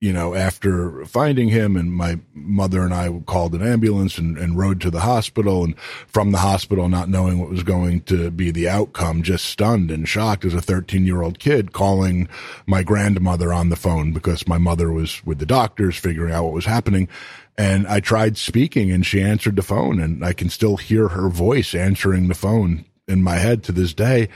you know, after finding him and my mother and I called an ambulance and, and rode to the hospital and from the hospital, not knowing what was going to be the outcome, just stunned and shocked as a 13 year old kid calling my grandmother on the phone because my mother was with the doctors figuring out what was happening. And I tried speaking and she answered the phone and I can still hear her voice answering the phone in my head to this day.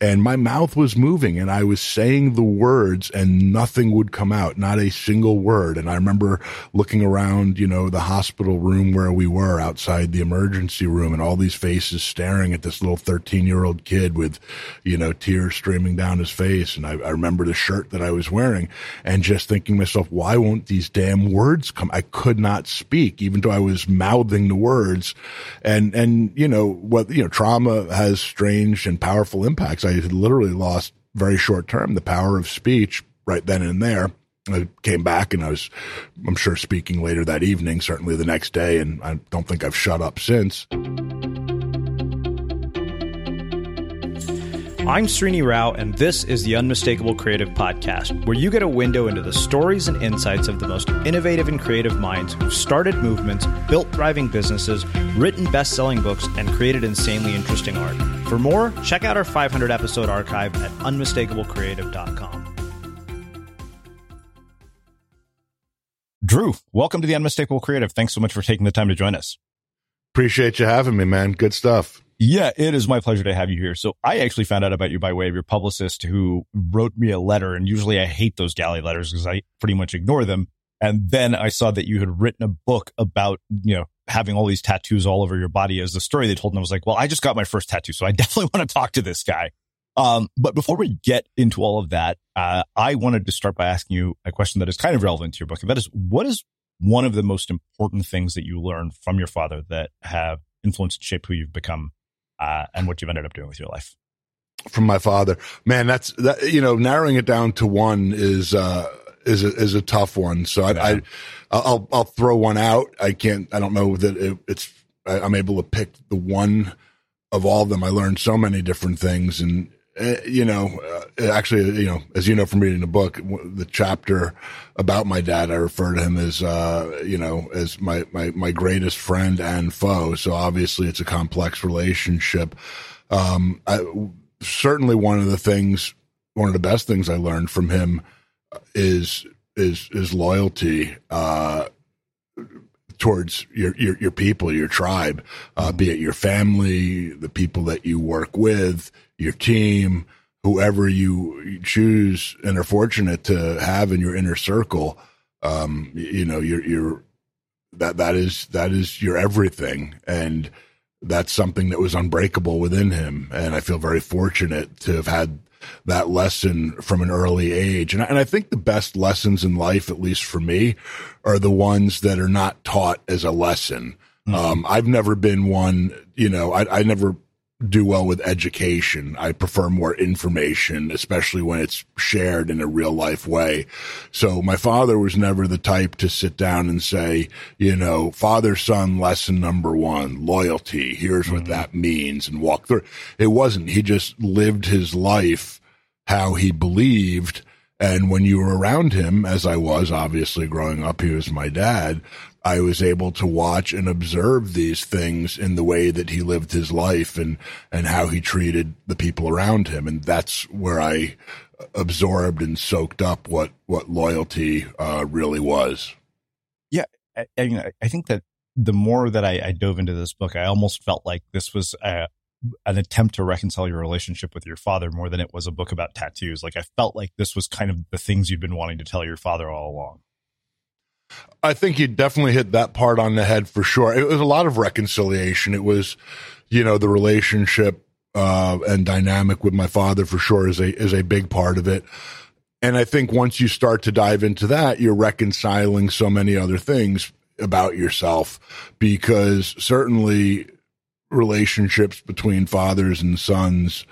And my mouth was moving and I was saying the words and nothing would come out, not a single word. And I remember looking around, you know, the hospital room where we were outside the emergency room and all these faces staring at this little 13 year old kid with, you know, tears streaming down his face. And I, I remember the shirt that I was wearing and just thinking myself, why won't these damn words come? I could not speak, even though I was mouthing the words. And, and, you know, what, you know, trauma has strange and powerful impacts. I literally lost very short term the power of speech right then and there. I came back and I was, I'm sure, speaking later that evening, certainly the next day, and I don't think I've shut up since. I'm Srini Rao, and this is the Unmistakable Creative Podcast, where you get a window into the stories and insights of the most innovative and creative minds who've started movements, built thriving businesses, written best selling books, and created insanely interesting art. For more, check out our 500 episode archive at unmistakablecreative.com. Drew, welcome to the Unmistakable Creative. Thanks so much for taking the time to join us. Appreciate you having me, man. Good stuff. Yeah, it is my pleasure to have you here. So I actually found out about you by way of your publicist who wrote me a letter. And usually I hate those galley letters because I pretty much ignore them. And then I saw that you had written a book about, you know, having all these tattoos all over your body as the story they told. And I was like, well, I just got my first tattoo. So I definitely want to talk to this guy. Um, but before we get into all of that, uh, I wanted to start by asking you a question that is kind of relevant to your book. And that is, what is one of the most important things that you learned from your father that have influenced and shaped who you've become uh, and what you've ended up doing with your life? From my father, man, that's that. You know, narrowing it down to one is uh, is a, is a tough one. So I, yeah. I I'll I'll throw one out. I can't. I don't know that it, it's. I, I'm able to pick the one of all of them. I learned so many different things, and uh, you know, uh, actually, you know, as you know from reading the book, the chapter about my dad, I refer to him as, uh, you know, as my, my, my greatest friend and foe. So obviously it's a complex relationship. Um, I, certainly one of the things, one of the best things I learned from him is, is, is loyalty, uh, towards your, your, your people, your tribe, uh, be it your family, the people that you work with, your team, whoever you choose and are fortunate to have in your inner circle. Um, you know, you're, you're, that, that is, that is your everything. And that's something that was unbreakable within him. And I feel very fortunate to have had that lesson from an early age. And I, and I think the best lessons in life, at least for me, are the ones that are not taught as a lesson. Mm-hmm. Um, I've never been one, you know, I, I never do well with education. I prefer more information, especially when it's shared in a real life way. So my father was never the type to sit down and say, you know, father son lesson number one, loyalty. Here's mm-hmm. what that means and walk through. It wasn't. He just lived his life how he believed And when you were around him, as I was obviously growing up, he was my dad. I was able to watch and observe these things in the way that he lived his life and, and how he treated the people around him. And that's where I absorbed and soaked up what, what loyalty, uh, really was. Yeah. I, I, I think that the more that I, I, dove into this book, I almost felt like this was a, an attempt to reconcile your relationship with your father more than it was a book about tattoos. Like I felt like this was kind of the things you'd been wanting to tell your father all along. I think you definitely hit that part on the head for sure. It was a lot of reconciliation. It was, you know, the relationship uh, and dynamic with my father for sure is a is a big part of it. And I think once you start to dive into that, you're reconciling so many other things about yourself because certainly relationships between fathers and sons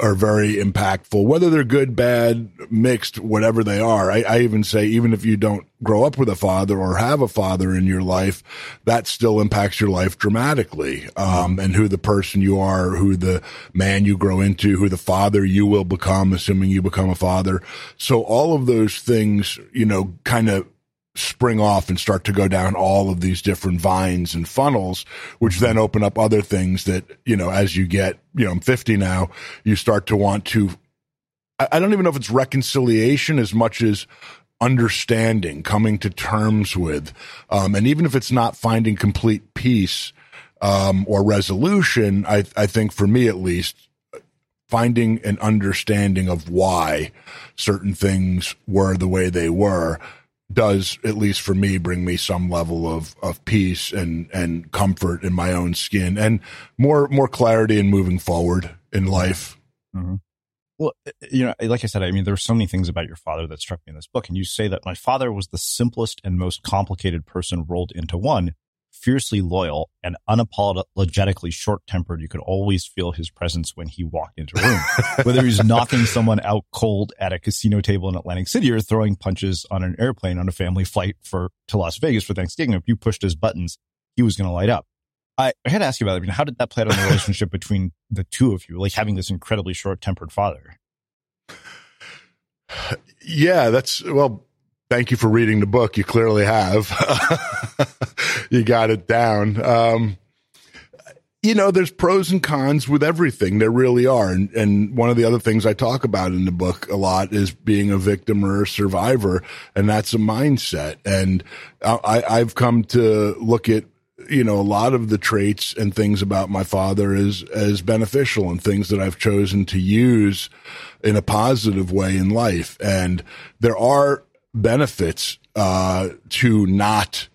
are very impactful, whether they're good, bad, mixed, whatever they are. I, I, even say, even if you don't grow up with a father or have a father in your life, that still impacts your life dramatically. Um, and who the person you are, who the man you grow into, who the father you will become, assuming you become a father. So all of those things, you know, kind of spring off and start to go down all of these different vines and funnels, which then open up other things that, you know, as you get, you know, I'm 50 now, you start to want to, I don't even know if it's reconciliation as much as understanding, coming to terms with, um, and even if it's not finding complete peace, um, or resolution, I, I think for me at least, finding an understanding of why certain things were the way they were does at least for me bring me some level of of peace and and comfort in my own skin and more more clarity in moving forward in life. Mm-hmm. Well, eh, eh, you know, eh, like I said, I mean, there are so many things about your father that struck me in this book, and you say that my father was the simplest and most complicated person rolled into one fiercely loyal and unapologetically short tempered. You could always feel his presence when he walked into a room, whether he's knocking someone out cold at a casino table in Atlantic City or throwing punches on an airplane on a family flight for to Las Vegas for Thanksgiving. If you pushed his buttons, he was going to light up. I, I, had to ask you about that. I mean, how did that play out in the relationship between the two of you, like having this incredibly short tempered father? Yeah, that's well, thank you for reading the book. You clearly have. you got it down. Um, you know, there's pros and cons with everything. There really are. And, and one of the other things I talk about in the book a lot is being a victim or a survivor. And that's a mindset. And I, I've come to look at you know a lot of the traits and things about my father as as beneficial and things that I've chosen to use in a positive way in life and there are benefits uh, to not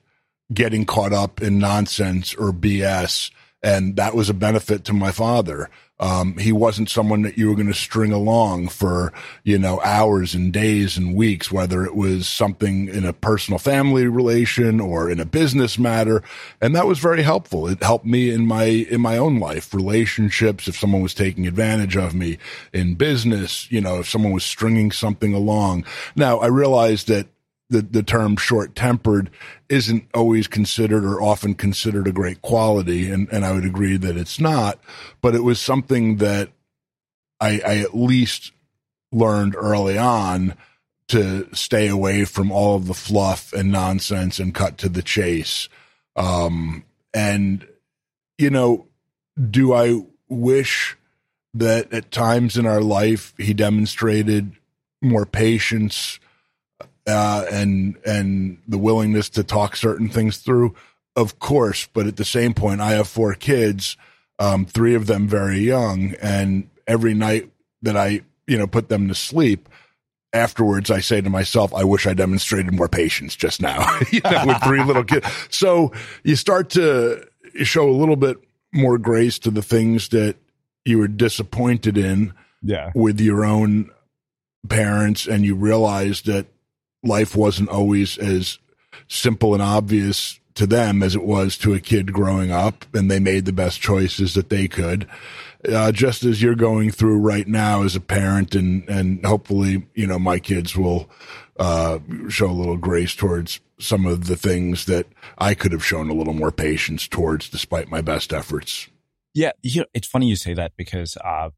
getting caught up in nonsense or BS. And that was a benefit to my father. Um, he wasn't someone that you were going to string along for, you know, hours and days and weeks, whether it was something in a personal family relation or in a business matter. And that was very helpful. It helped me in my, in my own life, relationships. If someone was taking advantage of me in business, you know, if someone was stringing something along. Now I realized that the, the term short tempered isn't always considered or often considered a great quality. And, and I would agree that it's not, but it was something that I, I at least learned early on to stay away from all of the fluff and nonsense and cut to the chase. Um, and, you know, do I wish that at times in our life he demonstrated more patience, uh, and and the willingness to talk certain things through, of course. But at the same point, I have four kids, um, three of them very young, and every night that I you know put them to sleep, afterwards I say to myself, I wish I demonstrated more patience just now, you know, with three little kids. So you start to show a little bit more grace to the things that you were disappointed in yeah. with your own parents and you realize that life wasn't always as simple and obvious to them as it was to a kid growing up, and they made the best choices that they could. Uh, just as you're going through right now as a parent, and and hopefully, you know, my kids will uh, show a little grace towards some of the things that I could have shown a little more patience towards, despite my best efforts. Yeah, you know, it's funny you say that because uh,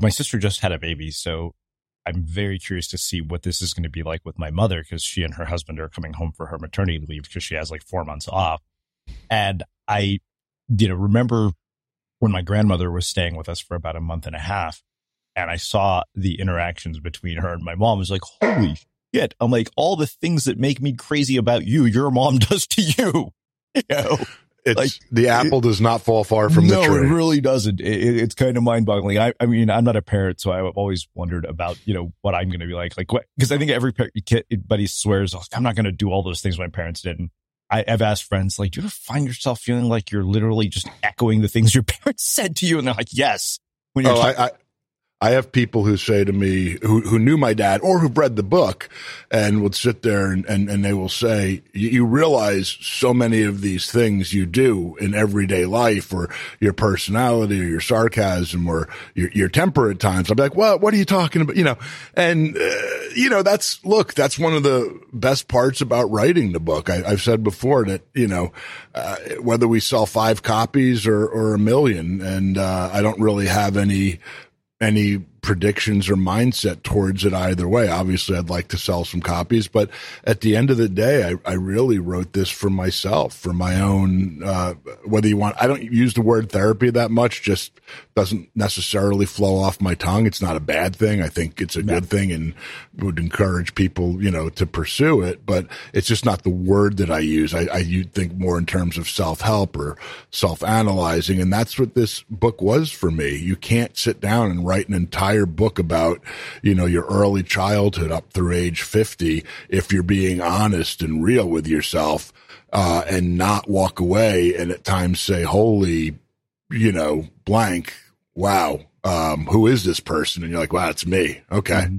my sister just had a baby, so I'm very curious to see what this is going to be like with my mother because she and her husband are coming home for her maternity leave because she has like four months off. And I, you know, remember when my grandmother was staying with us for about a month and a half and I saw the interactions between her and my mom I was like, holy shit. I'm like, all the things that make me crazy about you, your mom does to you. You know? It's like, the apple it, does not fall far from no, the tree. No, it really doesn't. It, it's kind of mind boggling. I, I, mean, I'm not a parent, so I've always wondered about, you know, what I'm going to be like. Like, what, cause I think every parent, buddy, swears, oh, I'm not going to do all those things my parents did. And I, have asked friends, like, do you ever find yourself feeling like you're literally just echoing the things your parents said to you? And they're like, yes. When you're oh, I, I, I have people who say to me who, who knew my dad or who've read the book and would sit there and, and, and they will say, you realize so many of these things you do in everyday life or your personality or your sarcasm or your, your temper at times. Be like, well, what are you talking about? You know, and, uh, you know, that's, look, that's one of the best parts about writing the book. I, have said before that, you know, uh, whether we sell five copies or, or a million and, uh, I don't really have any, any predictions or mindset towards it either way. Obviously, I'd like to sell some copies, but at the end of the day, I, I really wrote this for myself, for my own, uh, whether you want, I don't use the word therapy that much, just doesn't necessarily flow off my tongue. It's not a bad thing. I think it's a yeah. good thing and would encourage people, you know, to pursue it, but it's just not the word that I use. I, I think more in terms of self help or self analyzing. And that's what this book was for me. You can't sit down and write an entire entire book about, you know, your early childhood up through age 50 if you're being honest and real with yourself, uh, and not walk away and at times say, holy, you know, blank, wow, um, who is this person? And you're like, wow, it's me. Okay. Mm-hmm.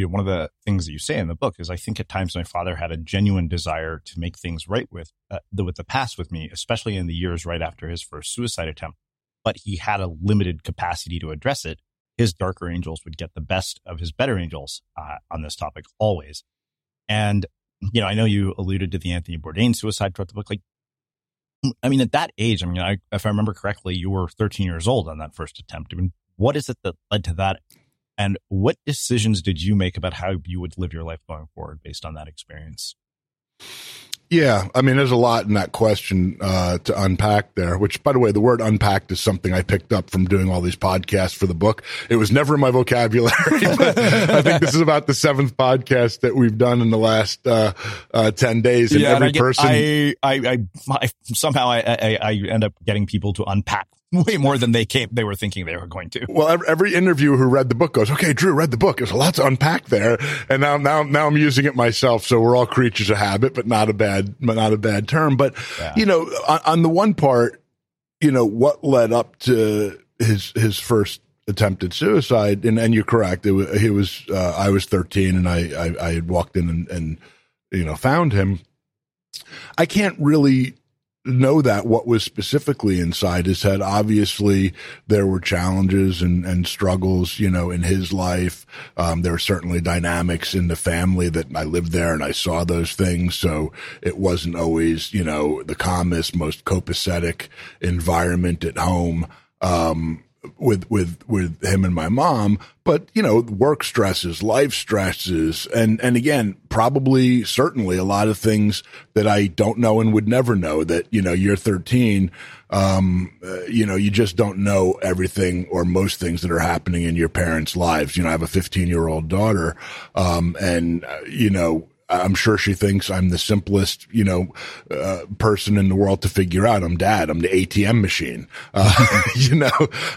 you know, one of the things that you say in the book is I think at times my father had a genuine desire to make things right with uh, the, with the past with me, especially in the years right after his first suicide attempt but he had a limited capacity to address it. His darker angels would get the best of his better angels uh, on this topic always. And, you know, I know you alluded to the Anthony Bourdain suicide throughout the book. Like, I mean, at that age, I mean, I, if I remember correctly, you were 13 years old on that first attempt. I mean, what is it that led to that? And what decisions did you make about how you would live your life going forward based on that experience? Yeah, I mean, there's a lot in that question uh, to unpack there. Which, by the way, the word "unpacked" is something I picked up from doing all these podcasts for the book. It was never in my vocabulary. I think this is about the seventh podcast that we've done in the last uh, uh, ten days, and yeah, every and I person. I, I, I, I, somehow I, I, I end up getting people to unpack way more than they came they were thinking they were going to. Well, every, interview who read the book goes, "Okay, Drew read the book. There's a lot to unpack there." And now, now, now I'm using it myself. So we're all creatures of habit, but not a bad, not a bad term. But yeah. you know, on, on the one part, you know, what led up to his his first attempted suicide, and and you're correct. It was, he was uh, I was 13, and I, I I had walked in and and you know found him. I can't really know that what was specifically inside his head. Obviously, there were challenges and, and struggles, you know, in his life. Um, there were certainly dynamics in the family that I lived there and I saw those things. So it wasn't always, you know, the calmest, most copacetic environment at home. Um, with with with him and my mom but you know work stresses life stresses and and again probably certainly a lot of things that i don't know and would never know that you know you're 13 um uh, you know you just don't know everything or most things that are happening in your parents lives. You know i have a 15 year old daughter um and uh, you know I'm sure she thinks I'm the simplest, you know, uh, person in the world to figure out. I'm dad. I'm the ATM machine. Uh, you know,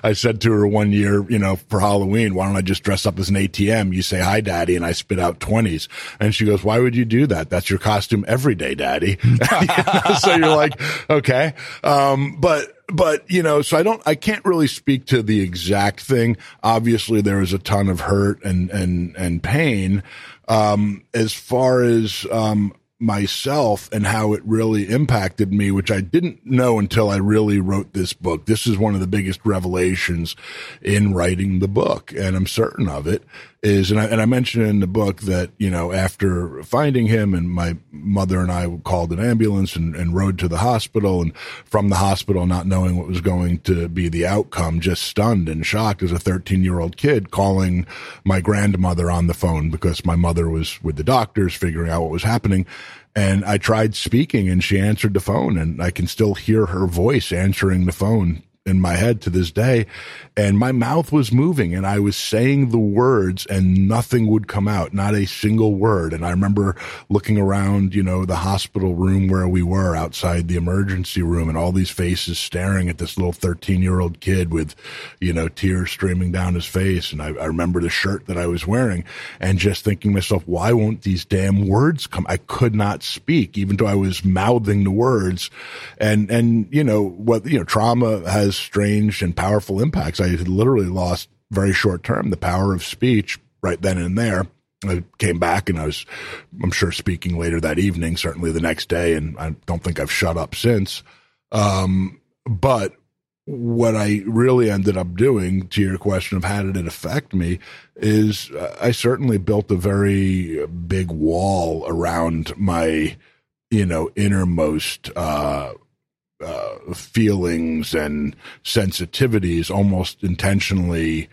I said to her one year, you know, for Halloween, why don't I just dress up as an ATM? You say, hi, daddy. And I spit out twenties. And she goes, why would you do that? That's your costume every day, daddy. you know? So you're like, okay. Um, but, but you know, so I don't, I can't really speak to the exact thing. Obviously, there was a ton of hurt and and and pain. Um, as far as um, myself and how it really impacted me, which I didn't know until I really wrote this book. This is one of the biggest revelations in writing the book, and I'm certain of it. Is and I, and I mentioned in the book that you know after finding him and my mother and I called an ambulance and, and rode to the hospital and from the hospital not knowing what was going to be the outcome just stunned and shocked as a 13 year old kid calling my grandmother on the phone because my mother was with the doctors figuring out what was happening. And I tried speaking and she answered the phone and I can still hear her voice answering the phone in my head to this day. And my mouth was moving and I was saying the words and nothing would come out, not a single word. And I remember looking around, you know, the hospital room where we were outside the emergency room and all these faces staring at this little 13 year old kid with, you know, tears streaming down his face. And I, I remember the shirt that I was wearing and just thinking to myself, why won't these damn words come? I could not speak, even though I was mouthing the words. And, and, you know, what, you know, trauma has strange and powerful impacts. I literally lost very short term the power of speech right then and there. I came back and I was, I'm sure, speaking later that evening, certainly the next day, and I don't think I've shut up since. Um, but what I really ended up doing to your question of how did it affect me is I certainly built a very big wall around my, you know, innermost, uh, uh, feelings and sensitivities almost intentionally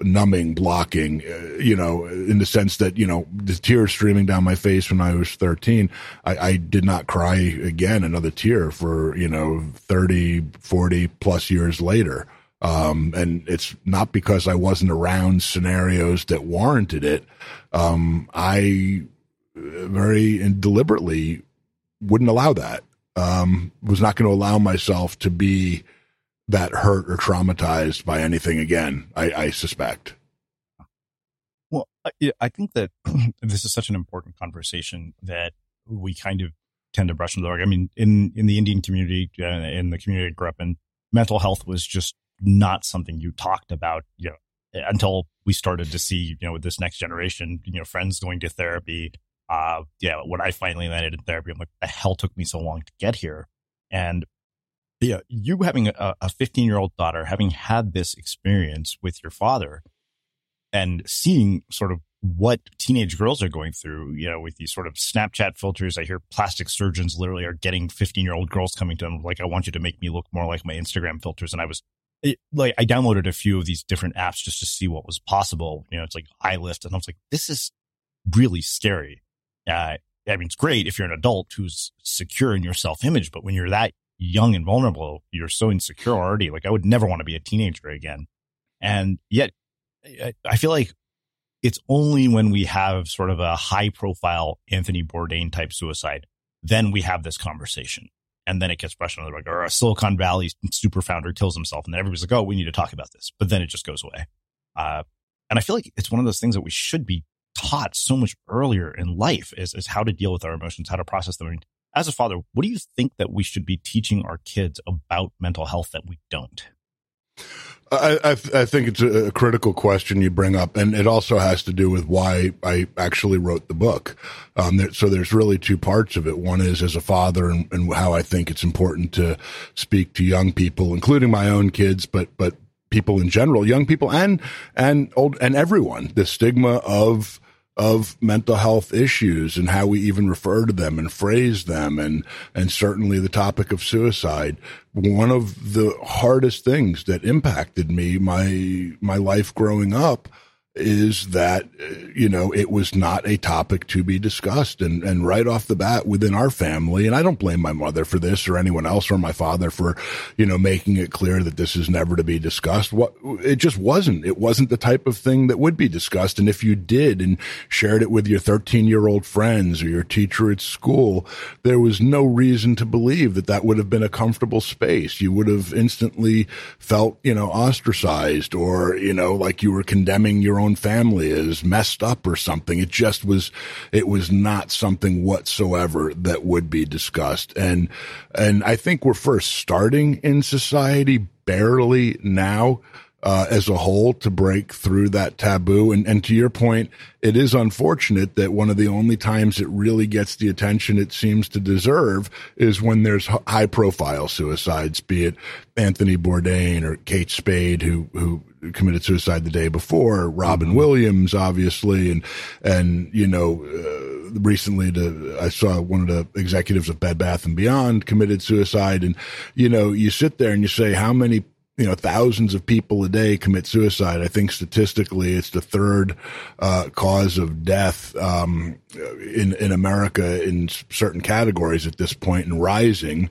numbing, blocking, uh, you know, in the sense that, you know, the tears streaming down my face when I was 13, I, I, did not cry again another tear for, you know, 30, 40 plus years later. Um, and it's not because I wasn't around scenarios that warranted it. Um, I very deliberately wouldn't allow that um, was not going to allow myself to be that hurt or traumatized by anything again. I, I suspect. Well, I, I think that this is such an important conversation that we kind of tend to brush under the rug. I mean, in in the Indian community, uh, in the community I grew up in, mental health was just not something you talked about, you know, until we started to see, you know, with this next generation, you know, friends going to therapy. Uh, yeah, when I finally landed in therapy, I'm like, the hell took me so long to get here? And yeah, you having a 15 year old daughter, having had this experience with your father, and seeing sort of what teenage girls are going through, you know, with these sort of Snapchat filters. I hear plastic surgeons literally are getting 15 year old girls coming to them like, I want you to make me look more like my Instagram filters. And I was it, like, I downloaded a few of these different apps just to see what was possible. You know, it's like iLift. And I was like, this is really scary. Uh, I mean, it's great if you're an adult who's secure in your self image, but when you're that young and vulnerable, you're so insecure already. Like, I would never want to be a teenager again. And yet, I feel like it's only when we have sort of a high profile Anthony Bourdain type suicide, then we have this conversation. And then it gets brushed under the rug, or a Silicon Valley super founder kills himself. And then everybody's like, oh, we need to talk about this. But then it just goes away. Uh, and I feel like it's one of those things that we should be taught so much earlier in life is, is how to deal with our emotions, how to process them. I mean, as a father, what do you think that we should be teaching our kids about mental health that we don't? I, I, I, think it's a, critical question you bring up, and it also has to do with why I actually wrote the book. Um, there, so there's really two parts of it. One is as a father, and, and, how I think it's important to speak to young people, including my own kids, but but people in general, young people, and and old and everyone. The stigma of of mental health issues and how we even refer to them and phrase them and and certainly the topic of suicide. One of the hardest things that impacted me my my life growing up is that you know it was not a topic to be discussed. And and right off the bat within our family and I don't blame my mother for this or anyone else or my father for you know making it clear that this is never to be discussed. What it just wasn't. It wasn't the type of thing that would be discussed. And if you did and shared it with your 13 year old friends or your teacher at school there was no reason to believe that that would have been a comfortable space. You would have instantly felt you know ostracized or you know like you were condemning your own own family is messed up or something. It just was, it was not something whatsoever that would be discussed. And, and I think we're first starting in society barely now. Uh, as a whole to break through that taboo. And, and to your point, it is unfortunate that one of the only times it really gets the attention it seems to deserve is when there's high profile suicides, be it Anthony Bourdain or Kate Spade, who, who committed suicide the day before, Robin mm-hmm. Williams, obviously, and and you know, uh, recently to, I saw one of the executives of Bed Bath and Beyond committed suicide, and you know, you sit there and you say, how many you know thousands of people a day commit suicide. I think statistically, it's the third uh, cause of death um, in in America in certain categories at this point, and rising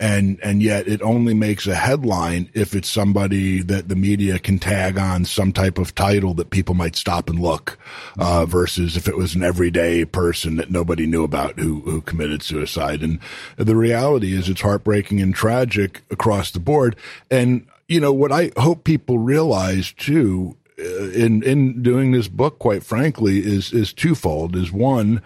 and and yet it only makes a headline if it's somebody that the media can tag on some type of title that people might stop and look, uh, versus if it was an everyday person that nobody knew about who who committed suicide. And the reality is, it's heartbreaking and tragic across the board. And you know what I hope people realize too uh, in in doing this book, quite frankly, is is twofold. Is one,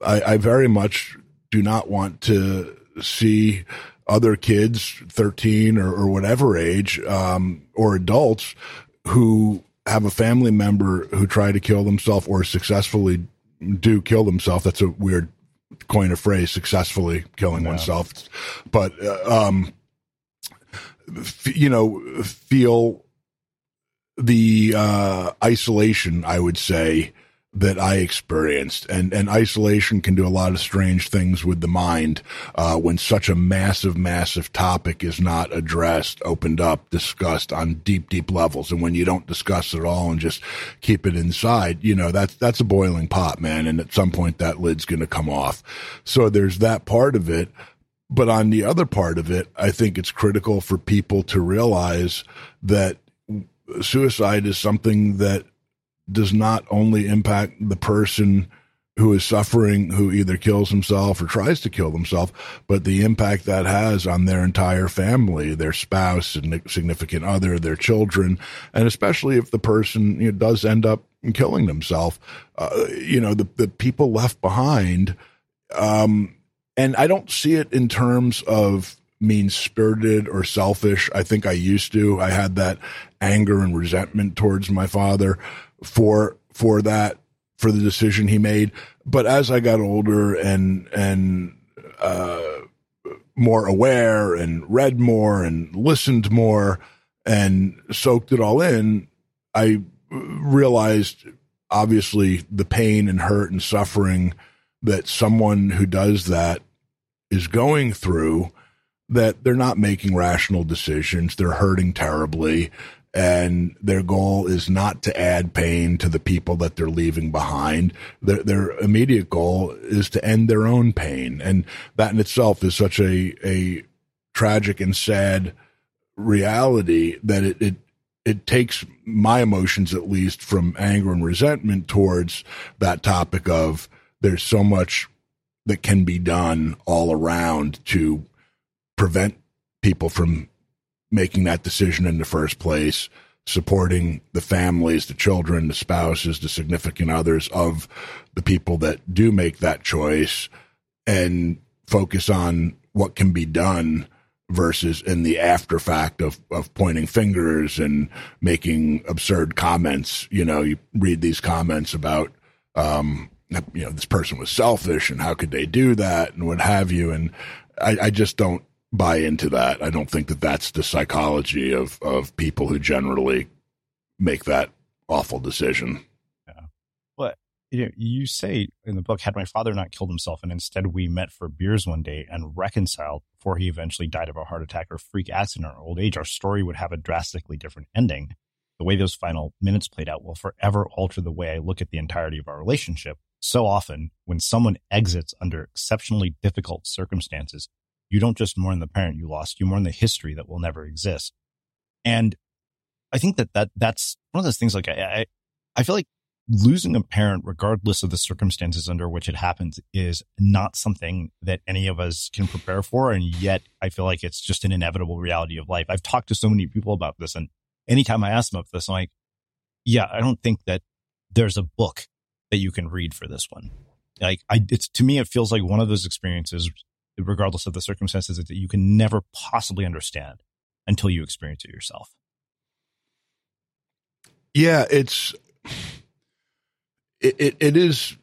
I, I very much do not want to see other kids, 13 or, or whatever age, um, or adults who have a family member who tried to kill themselves or successfully do kill themselves. That's a weird coin of phrase, successfully killing yeah. oneself. But, uh, um, f- you know, feel the, uh, isolation, I would say, that I experienced. And, and isolation can do a lot of strange things with the mind, uh, when such a massive, massive topic is not addressed, opened up, discussed on deep, deep levels. And when you don't discuss it all and just keep it inside, you know, that's, that's a boiling pot, man. And at some point that lid's going to come off. So there's that part of it. But on the other part of it, I think it's critical for people to realize that suicide is something that does not only impact the person who is suffering, who either kills himself or tries to kill himself, but the impact that has on their entire family, their spouse, and significant other, their children, and especially if the person you know, does end up killing themselves, uh, you know, the, the people left behind. Um, and I don't see it in terms of mean spirited or selfish. I think I used to. I had that anger and resentment towards my father for for that for the decision he made. But as I got older and and uh, more aware and read more and listened more and soaked it all in, I realized obviously the pain and hurt and suffering that someone who does that is going through that they're not making rational decisions they're hurting terribly and their goal is not to add pain to the people that they're leaving behind. Their, their immediate goal is to end their own pain. And that in itself is such a, a tragic and sad reality that it, it, it takes my emotions, at least from anger and resentment towards that topic of there's so much that can be done all around to prevent people from making that decision in the first place, supporting the families, the children, the spouses, the significant others of the people that do make that choice and focus on what can be done versus in the after fact of, of pointing fingers and making absurd comments. You know, you read these comments about, um, you know, this person was selfish and how could they do that and what have you. And I, I just don't buy into that. I don't think that that's the psychology of of people who generally make that awful decision. Yeah. Well, you, know, you say in the book, had my father not killed himself and instead we met for beers one day and reconciled before he eventually died of a heart attack or freak accident or old age, our story would have a drastically different ending. The way those final minutes played out will forever alter the way I look at the entirety of our relationship. So often, when someone exits under exceptionally difficult circumstances, you don't just mourn the parent you lost, you mourn the history that will never exist. And I think that, that that's one of those things like I, I, I feel like losing a parent, regardless of the circumstances under which it happens, is not something that any of us can prepare for. And yet I feel like it's just an inevitable reality of life. I've talked to so many people about this. And anytime I ask them about this, I'm like, yeah, I don't think that there's a book that you can read for this one. Like I, it's to me, it feels like one of those experiences regardless of the circumstances that you can never possibly understand until you experience it yourself. Yeah, it's it, it, it is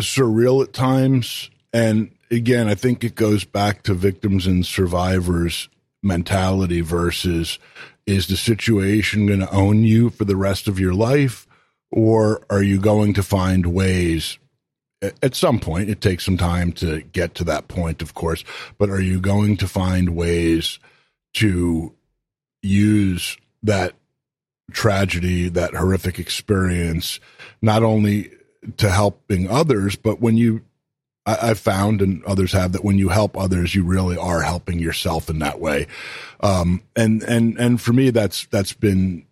surreal at times, and again, I think it goes back to victims and survivors mentality versus is the situation going to own you for the rest of your life, or are you going to find ways at some point, it takes some time to get to that point, of course, but are you going to find ways to use that tragedy, that horrific experience, not only to helping others, but when you, I, have found and others have that when you help others, you really are helping yourself in that way. Um, and, and, and for me, that's, that's been,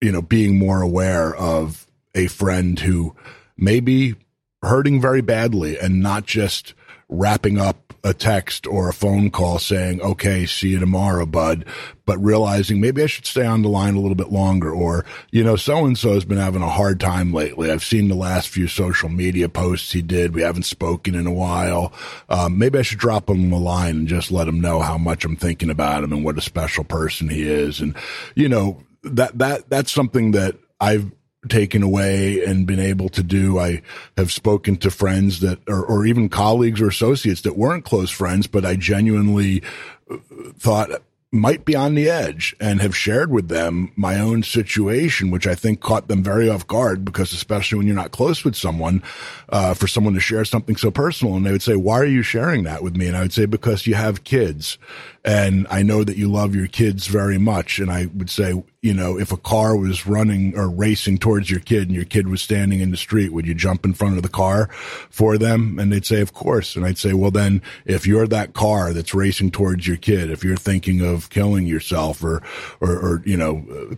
you know, being more aware of a friend who maybe hurting very badly and not just wrapping up a text or a phone call saying, okay, see you tomorrow, bud, but realizing maybe I should stay on the line a little bit longer or, you know, so and so has been having a hard time lately. I've seen the last few social media posts he did. We haven't spoken in a while. Um, maybe I should drop him a line and just let him know how much I'm thinking about him and what a special person he is. And, you know, that, that, that's something that I've taken away and been able to do. I have spoken to friends that, or, or even colleagues or associates that weren't close friends, but I genuinely uh, thought might be on the edge and have shared with them my own situation, which I think caught them very off guard because especially when you're not close with someone, uh, for someone to share something so personal and they would say, why are you sharing that with me? And I would say, because you have kids and I know that you love your kids very much. And I would say, you know, if a car was running or racing towards your kid and your kid was standing in the street, would you jump in front of the car for them? And they'd say, of course. And I'd say, well, then if you're that car that's racing towards your kid, if you're thinking of killing yourself or, or, or you know, uh,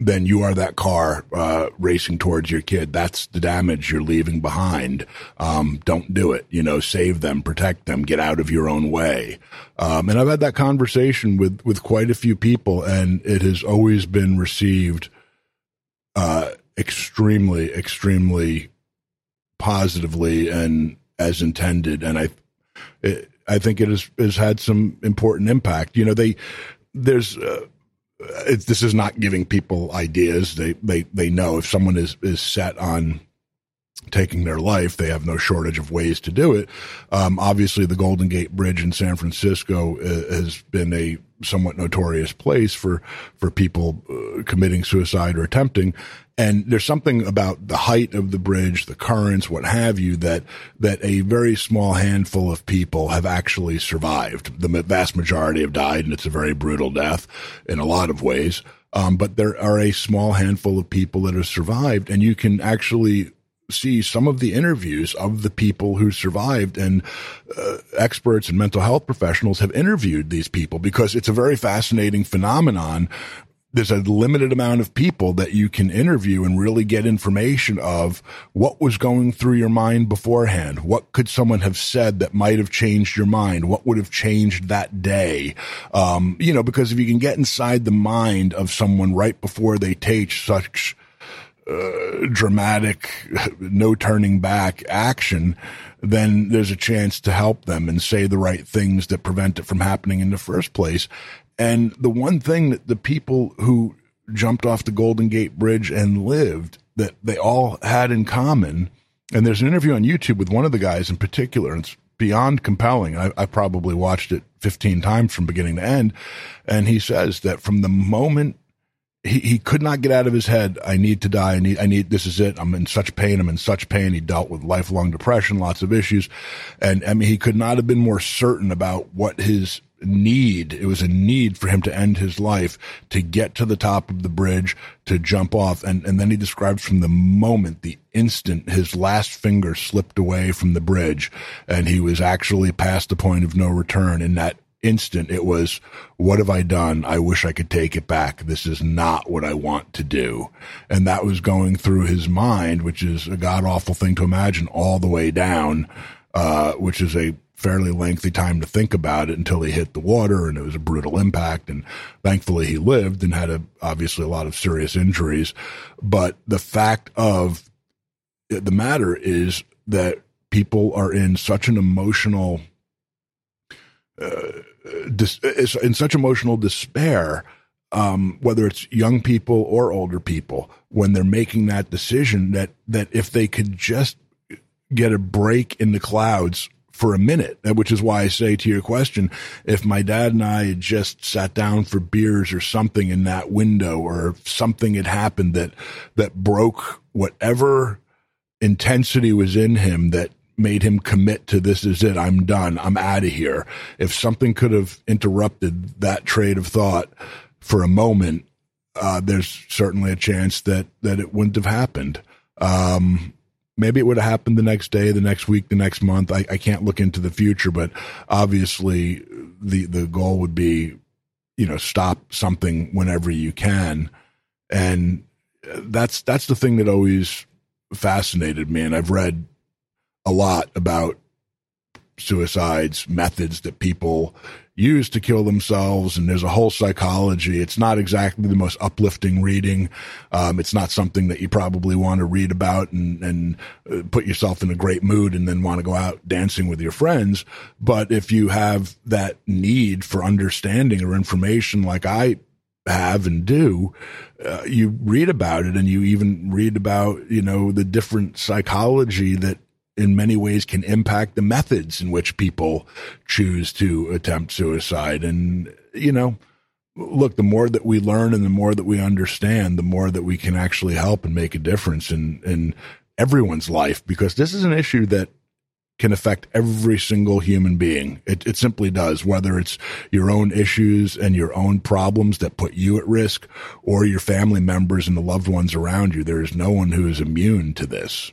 then you are that car uh, racing towards your kid. That's the damage you're leaving behind. Um, don't do it. You know, save them, protect them, get out of your own way. Um, and I've had that conversation with with quite a few people, and it has always been received uh, extremely, extremely positively and as intended. And I, it, I think it has has had some important impact. You know, they there's. Uh, this is not giving people ideas. They they they know if someone is is set on taking their life, they have no shortage of ways to do it. Um, obviously, the Golden Gate Bridge in San Francisco uh, has been a somewhat notorious place for for people uh, committing suicide or attempting. And there's something about the height of the bridge, the currents, what have you, that that a very small handful of people have actually survived. The vast majority have died, and it's a very brutal death in a lot of ways. Um, but there are a small handful of people that have survived, and you can actually see some of the interviews of the people who survived and uh, experts and mental health professionals have interviewed these people because it's a very fascinating phenomenon there's a limited amount of people that you can interview and really get information of what was going through your mind beforehand. What could someone have said that might have changed your mind? What would have changed that day? Um, you know, because if you can get inside the mind of someone right before they take such uh, dramatic, no turning back action, then there's a chance to help them and say the right things that prevent it from happening in the first place. And the one thing that the people who jumped off the Golden Gate Bridge and lived that they all had in common, and there's an interview on YouTube with one of the guys in particular, and it's beyond compelling. I, I probably watched it 15 times from beginning to end. And he says that from the moment he, he could not get out of his head. I need to die. I need, I need, this is it. I'm in such pain. I'm in such pain. He dealt with lifelong depression, lots of issues. And I mean, he could not have been more certain about what his need. It was a need for him to end his life, to get to the top of the bridge, to jump off. And, and then he describes from the moment, the instant his last finger slipped away from the bridge and he was actually past the point of no return in that instant, it was, what have I done? I wish I could take it back. This is not what I want to do. And that was going through his mind, which is a god awful thing to imagine all the way down, uh, which is a fairly lengthy time to think about it until he hit the water and it was a brutal impact. And thankfully he lived and had a, obviously a lot of serious injuries. But the fact of the matter is that people are in such an emotional, uh, dis- in such emotional despair, um, whether it's young people or older people, when they're making that decision, that that if they could just get a break in the clouds for a minute, which is why I say to your question, if my dad and I had just sat down for beers or something in that window, or something had happened that that broke whatever intensity was in him that made him commit to this is it. I'm done. I'm out of here. If something could have interrupted that trade of thought for a moment, uh, there's certainly a chance that, that it wouldn't have happened. Um, maybe it would have happened the next day, the next week, the next month. I, I can't look into the future, but obviously the, the goal would be, you know, stop something whenever you can. And that's, that's the thing that always fascinated me. And I've read a lot about suicides, methods that people use to kill themselves, and there's a whole psychology. It's not exactly the most uplifting reading. Um, it's not something that you probably want to read about and, and uh, put yourself in a great mood and then want to go out dancing with your friends. But if you have that need for understanding or information like I have and do, uh, you read about it and you even read about, you know, the different psychology that in many ways can impact the methods in which people choose to attempt suicide. And, you know, look, the more that we learn and the more that we understand, the more that we can actually help and make a difference in, in everyone's life, because this is an issue that can affect every single human being. It, it simply does, whether it's your own issues and your own problems that put you at risk or your family members and the loved ones around you. There is no one who is immune to this.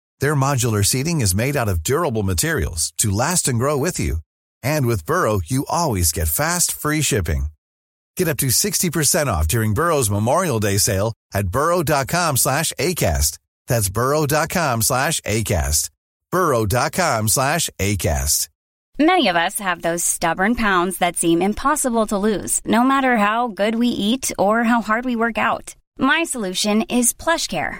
Their modular seating is made out of durable materials to last and grow with you. And with Burrow, you always get fast, free shipping. Get up to 60% off during Burrow's Memorial Day sale at burrow.com slash ACAST. That's burrow.com slash ACAST. burrow.com slash ACAST. Many of us have those stubborn pounds that seem impossible to lose, no matter how good we eat or how hard we work out. My solution is PlushCare.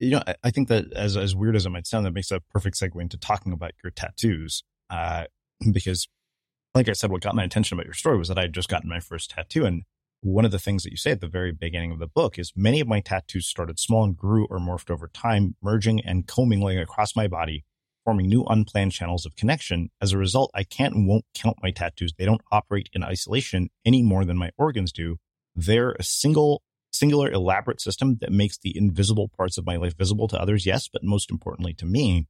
you know, I, I, think that as as weird as it might sound, that makes a perfect segue into talking about your tattoos. Uh, because, like I said, what got my attention about your story was that I had just gotten my first tattoo, and one of the things that you say at the very beginning of the book is many of my tattoos started small and grew or morphed over time, merging and commingling across my body, forming new unplanned channels of connection. As a result, I can't and won't count my tattoos. They don't operate in isolation any more than my organs do. They're a single singular, elaborate system that makes the invisible parts of my life visible to others, yes, but most importantly to me.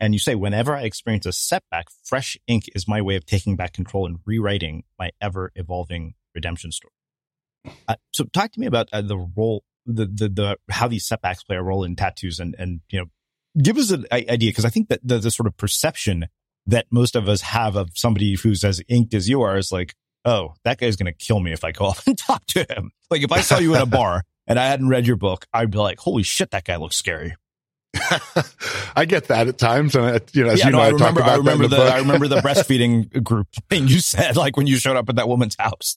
And you say, whenever I experience a setback, fresh ink is my way of taking back control and rewriting my ever evolving redemption story. Uh, so talk to me about uh, the role, the, the, the, how these setbacks play a role in tattoos and, and, you know, give us an idea. Cause I think that the, the sort of perception that most of us have of somebody who's as inked as you are is like, oh, that guy's going to kill me if I go up and talk to him. Like if I saw you in a bar and I hadn't read your book, I'd be like, holy shit, that guy looks scary. I get that at times, and you know, as yeah, you no, know, I, I remember, I remember the, the, I remember the breastfeeding group thing you said, like when you showed up at that woman's house.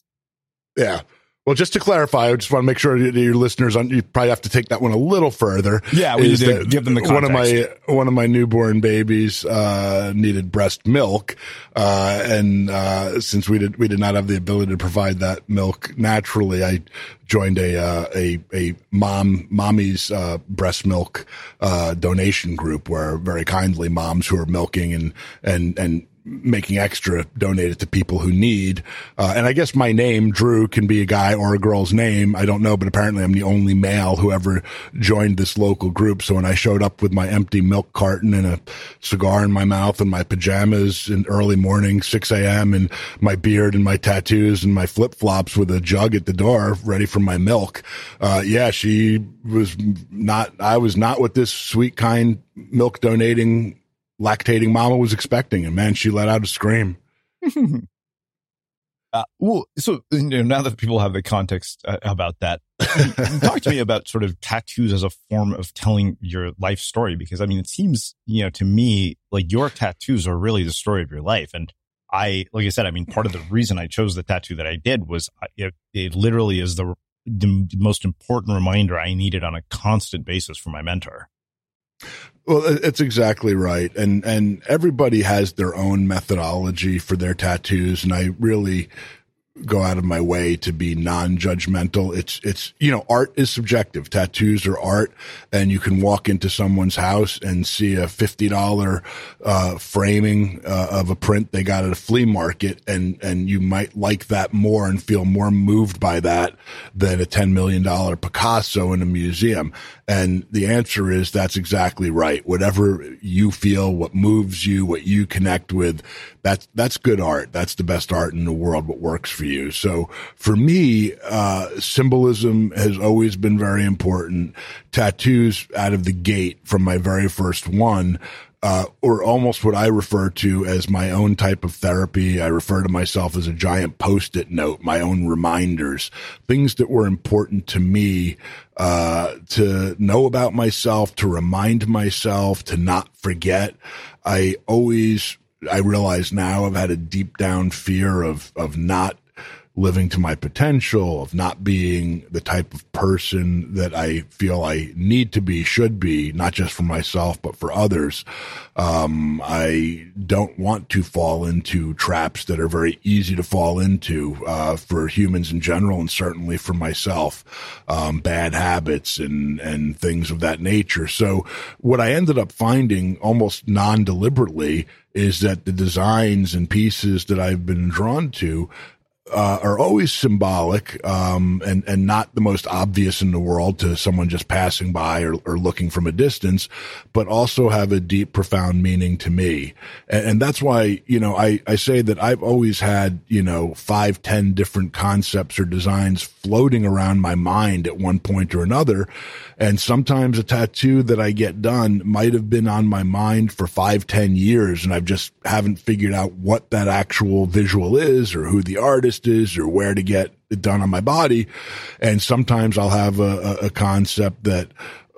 Yeah, Well, just to clarify, I just want to make sure that your listeners, you probably have to take that one a little further. Yeah, we need to give them the context. One of my one of my newborn babies uh, needed breast milk, uh, and uh, since we did we did not have the ability to provide that milk naturally, I joined a uh, a a mom mommy's uh, breast milk uh, donation group where very kindly moms who are milking and and and making extra donated to people who need. Uh, and I guess my name, Drew, can be a guy or a girl's name. I don't know, but apparently I'm the only male who ever joined this local group. So when I showed up with my empty milk carton and a cigar in my mouth and my pajamas in early morning, 6 a.m. and my beard and my tattoos and my flip flops with a jug at the door ready for my milk. Uh, yeah, she was not, I was not what this sweet, kind milk donating lactating mama was expecting. And man, she let out a scream. uh, well, so you know, now that people have the context uh, about that, talk to me about sort of tattoos as a form of telling your life story. Because I mean, it seems, you know, to me, like your tattoos are really the story of your life. And I, like I said, I mean, part of the reason I chose the tattoo that I did was it, it literally is the, the most important reminder I needed on a constant basis from my mentor. Well, it's exactly right. And, and everybody has their own methodology for their tattoos. And I really, go out of my way to be non-judgmental. It's, it's, you know, art is subjective. Tattoos are art and you can walk into someone's house and see a $50, uh, framing, uh, of a print they got at a flea market and, and you might like that more and feel more moved by that than a $10 million Picasso in a museum. And the answer is that's exactly right. Whatever you feel, what moves you, what you connect with, that's, that's good art. That's the best art in the world. What works for you. So for me, uh, symbolism has always been very important. Tattoos out of the gate from my very first one uh, or almost what I refer to as my own type of therapy. I refer to myself as a giant post-it note, my own reminders, things that were important to me, uh, to know about myself, to remind myself, to not forget. I always, I realize now I've had a deep down fear of, of not living to my potential, of not being the type of person that I feel I need to be, should be, not just for myself, but for others. Um, I don't want to fall into traps that are very easy to fall into, uh, for humans in general and certainly for myself, um, bad habits and, and things of that nature. So what I ended up finding almost non deliberately is that the designs and pieces that I've been drawn to uh, are always symbolic um, and and not the most obvious in the world to someone just passing by or, or looking from a distance, but also have a deep, profound meaning to me. And, and, that's why you know I I say that I've always had you know five, ten different concepts or designs floating around my mind at one point or another, and sometimes a tattoo that I get done might have been on my mind for five, ten years, and I've just haven't figured out what that actual visual is or who the artist is or where to get it done on my body. And sometimes I'll have a, a concept that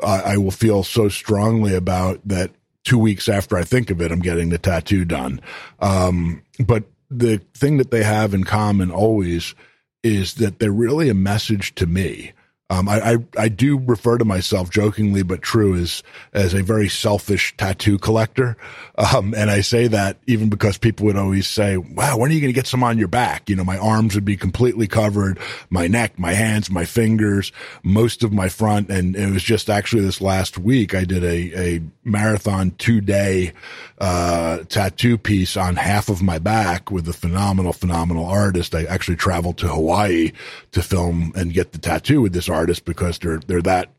I will feel so strongly about that two weeks after I think of it, I'm getting the tattoo done. Um, but the thing that they have in common always is that they're really a message to me. Um, I, I, I, do refer to myself jokingly, but true as, as a very selfish tattoo collector. Um, and I say that even because people would always say, wow, when are you going to get some on your back? You know, my arms would be completely covered, my neck, my hands, my fingers, most of my front. And it was just actually this last week, I did a, a marathon two day, uh, tattoo piece on half of my back with a phenomenal, phenomenal artist. I actually traveled to Hawaii to film and get the tattoo with this artist because they're they're that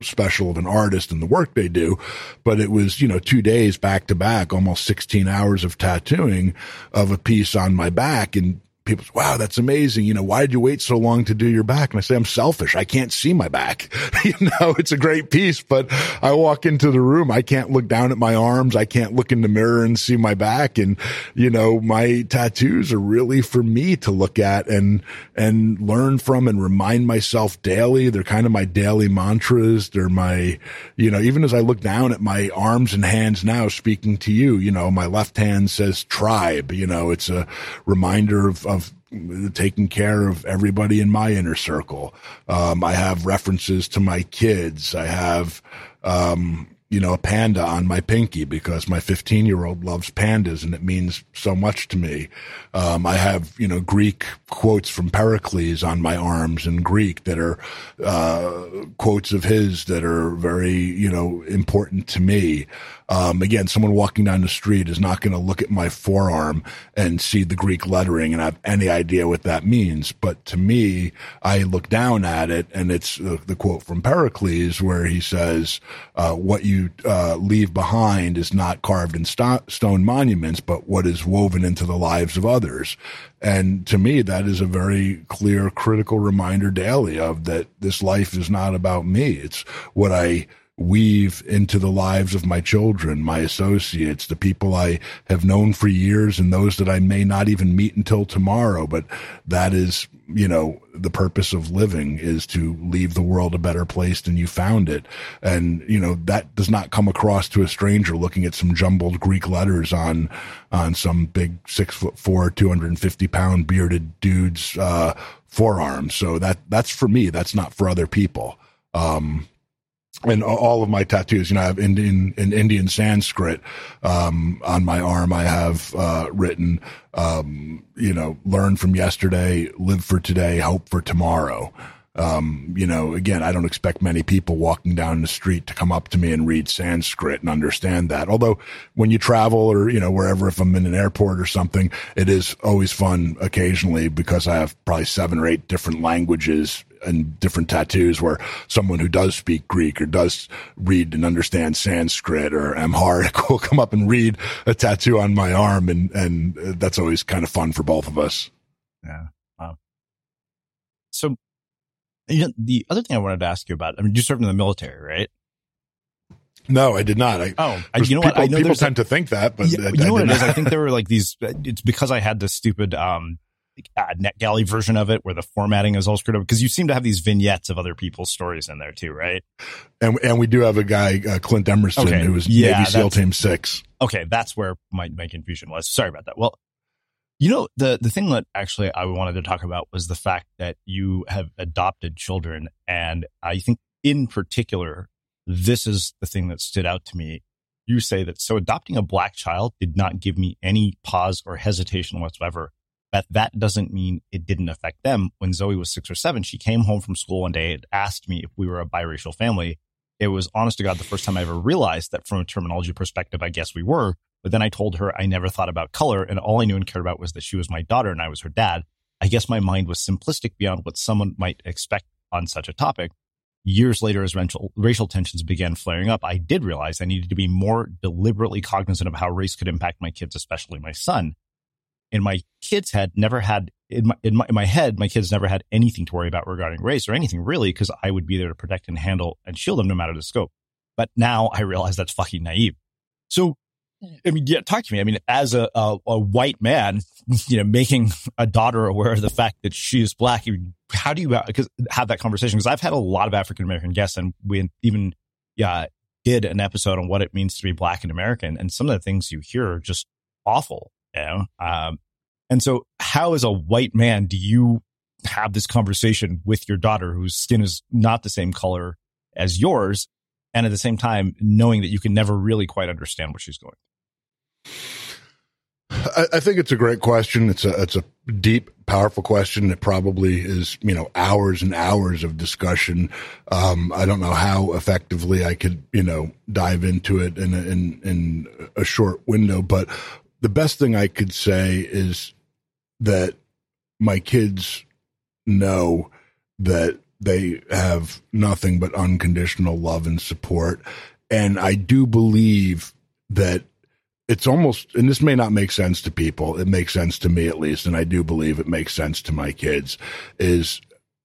special of an artist and the work they do. But it was, you know, two days back to back, almost 16 hours of tattooing of a piece on my back. And people say, wow, that's amazing. You know, why did you wait so long to do your back? And I say, I'm selfish. I can't see my back. you know, it's a great piece, but I walk into the room. I can't look down at my arms. I can't look in the mirror and see my back. And, you know, my tattoos are really for me to look at and, and learn from and remind myself daily. They're kind of my daily mantras. They're my, you know, even as I look down at my arms and hands now speaking to you, you know, my left hand says tribe, you know, it's a reminder of, of taking care of everybody in my inner circle. Um, I have references to my kids. I have, um, you know, a panda on my pinky because my 15 year old loves pandas and it means so much to me. Um, I have, you know, Greek quotes from Pericles on my arms in Greek that are, uh, quotes of his that are very, you know, important to me. Um, again, someone walking down the street is not going to look at my forearm and see the Greek lettering and have any idea what that means. But to me, I look down at it and it's the, quote from Pericles where he says, uh, what you uh, leave behind is not carved in st- stone monuments, but what is woven into the lives of others. And to me, that is a very clear, critical reminder daily of that this life is not about me. It's what I weave into the lives of my children, my associates, the people I have known for years and those that I may not even meet until tomorrow. But that is, you know, the purpose of living is to leave the world a better place than you found it. And, you know, that does not come across to a stranger looking at some jumbled Greek letters on, on some big six foot four, 250 pound bearded dude's, uh, forearm. So that, that's for me. That's not for other people. Um, and all of my tattoos, you know, I have Indian in Indian Sanskrit um, on my arm. I have uh, written, um, you know, learn from yesterday, live for today, hope for tomorrow. Um, you know, again, I don't expect many people walking down the street to come up to me and read Sanskrit and understand that. Although when you travel or, you know, wherever, if I'm in an airport or something, it is always fun occasionally because I have probably seven or eight different languages and different tattoos where someone who does speak Greek or does read and understand Sanskrit or Amharic will come up and read a tattoo on my arm. And, and that's always kind of fun for both of us. Yeah. Wow. So you know, the other thing I wanted to ask you about, I mean, you served in the military, right? No, I did not. I, oh, I, you know people, what? I know people tend to think that, but yeah, I, you know I what it not. is? I think there were like these. It's because I had this stupid um, uh, NetGalley version of it, where the formatting is all screwed up. Because you seem to have these vignettes of other people's stories in there too, right? And and we do have a guy, uh, Clint Emerson, Okay. who was Yeah, Navy SEAL Team Six. Okay, that's where my, my confusion was. Sorry about that. Well, you know, the, the thing that actually I wanted to talk about was the fact that you have adopted children. And I think in particular, this is the thing that stood out to me. You say that so adopting a black child did not give me any pause or hesitation whatsoever. But that doesn't mean it didn't affect them. When Zoe was six or seven, she came home from school one day and asked me if we were a biracial family. It was honest to God the first time I ever realized that from a terminology perspective, I guess we were. But then I told her I never thought about color and all I knew and cared about was that she was my daughter and I was her dad. I guess my mind was simplistic beyond what someone might expect on such a topic. Years later, as racial, racial tensions began flaring up, I did realize I needed to be more deliberately cognizant of how race could impact my kids, especially my son. In my kids had never had in my, in my in my head, my kids never had anything to worry about regarding race or anything really, because I would be there to protect and handle and shield them no matter the scope. But now I realize that's fucking naive. So I mean, yeah, talk to me. I mean, as a, a, a white man, you know, making a daughter aware of the fact that she is black, how do you uh, because have that conversation? Because I've had a lot of African American guests, and we even yeah did an episode on what it means to be black and American, and some of the things you hear are just awful, know. Um, and so, how as a white man do you have this conversation with your daughter, whose skin is not the same color as yours, and at the same time knowing that you can never really quite understand what she's going? I, I think it's a great question. It's a it's a deep, powerful question. It probably is you know hours and hours of discussion. Um, I don't know how effectively I could you know dive into it in a, in in a short window, but the best thing I could say is that my kids know that they have nothing but unconditional love and support. And I do believe that it's almost, and this may not make sense to people. It makes sense to me at least. And I do believe it makes sense to my kids is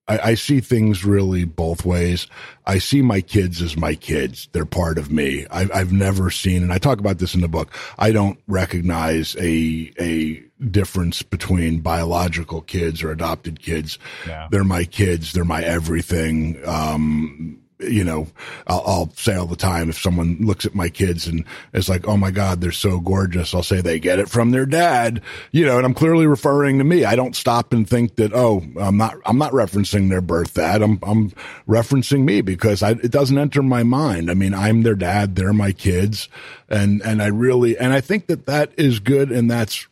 I, I see things really both ways. I see my kids as my kids. They're part of me. I've, I've never seen, and I talk about this in the book. I don't recognize a, a difference between biological kids or adopted kids. Yeah. They're my kids. They're my everything. Um, you know, I'll, I'll, say all the time if someone looks at my kids and is like, "Oh my God, they're so gorgeous," I'll say they get it from their dad, you know, and I'm clearly referring to me. I don't stop and think that, oh, I'm not, I'm not referencing their birth dad. I'm, I'm referencing me because I, it doesn't enter my mind. I mean, I'm their dad, they're my kids, and and I really, and I think that that is good, and that's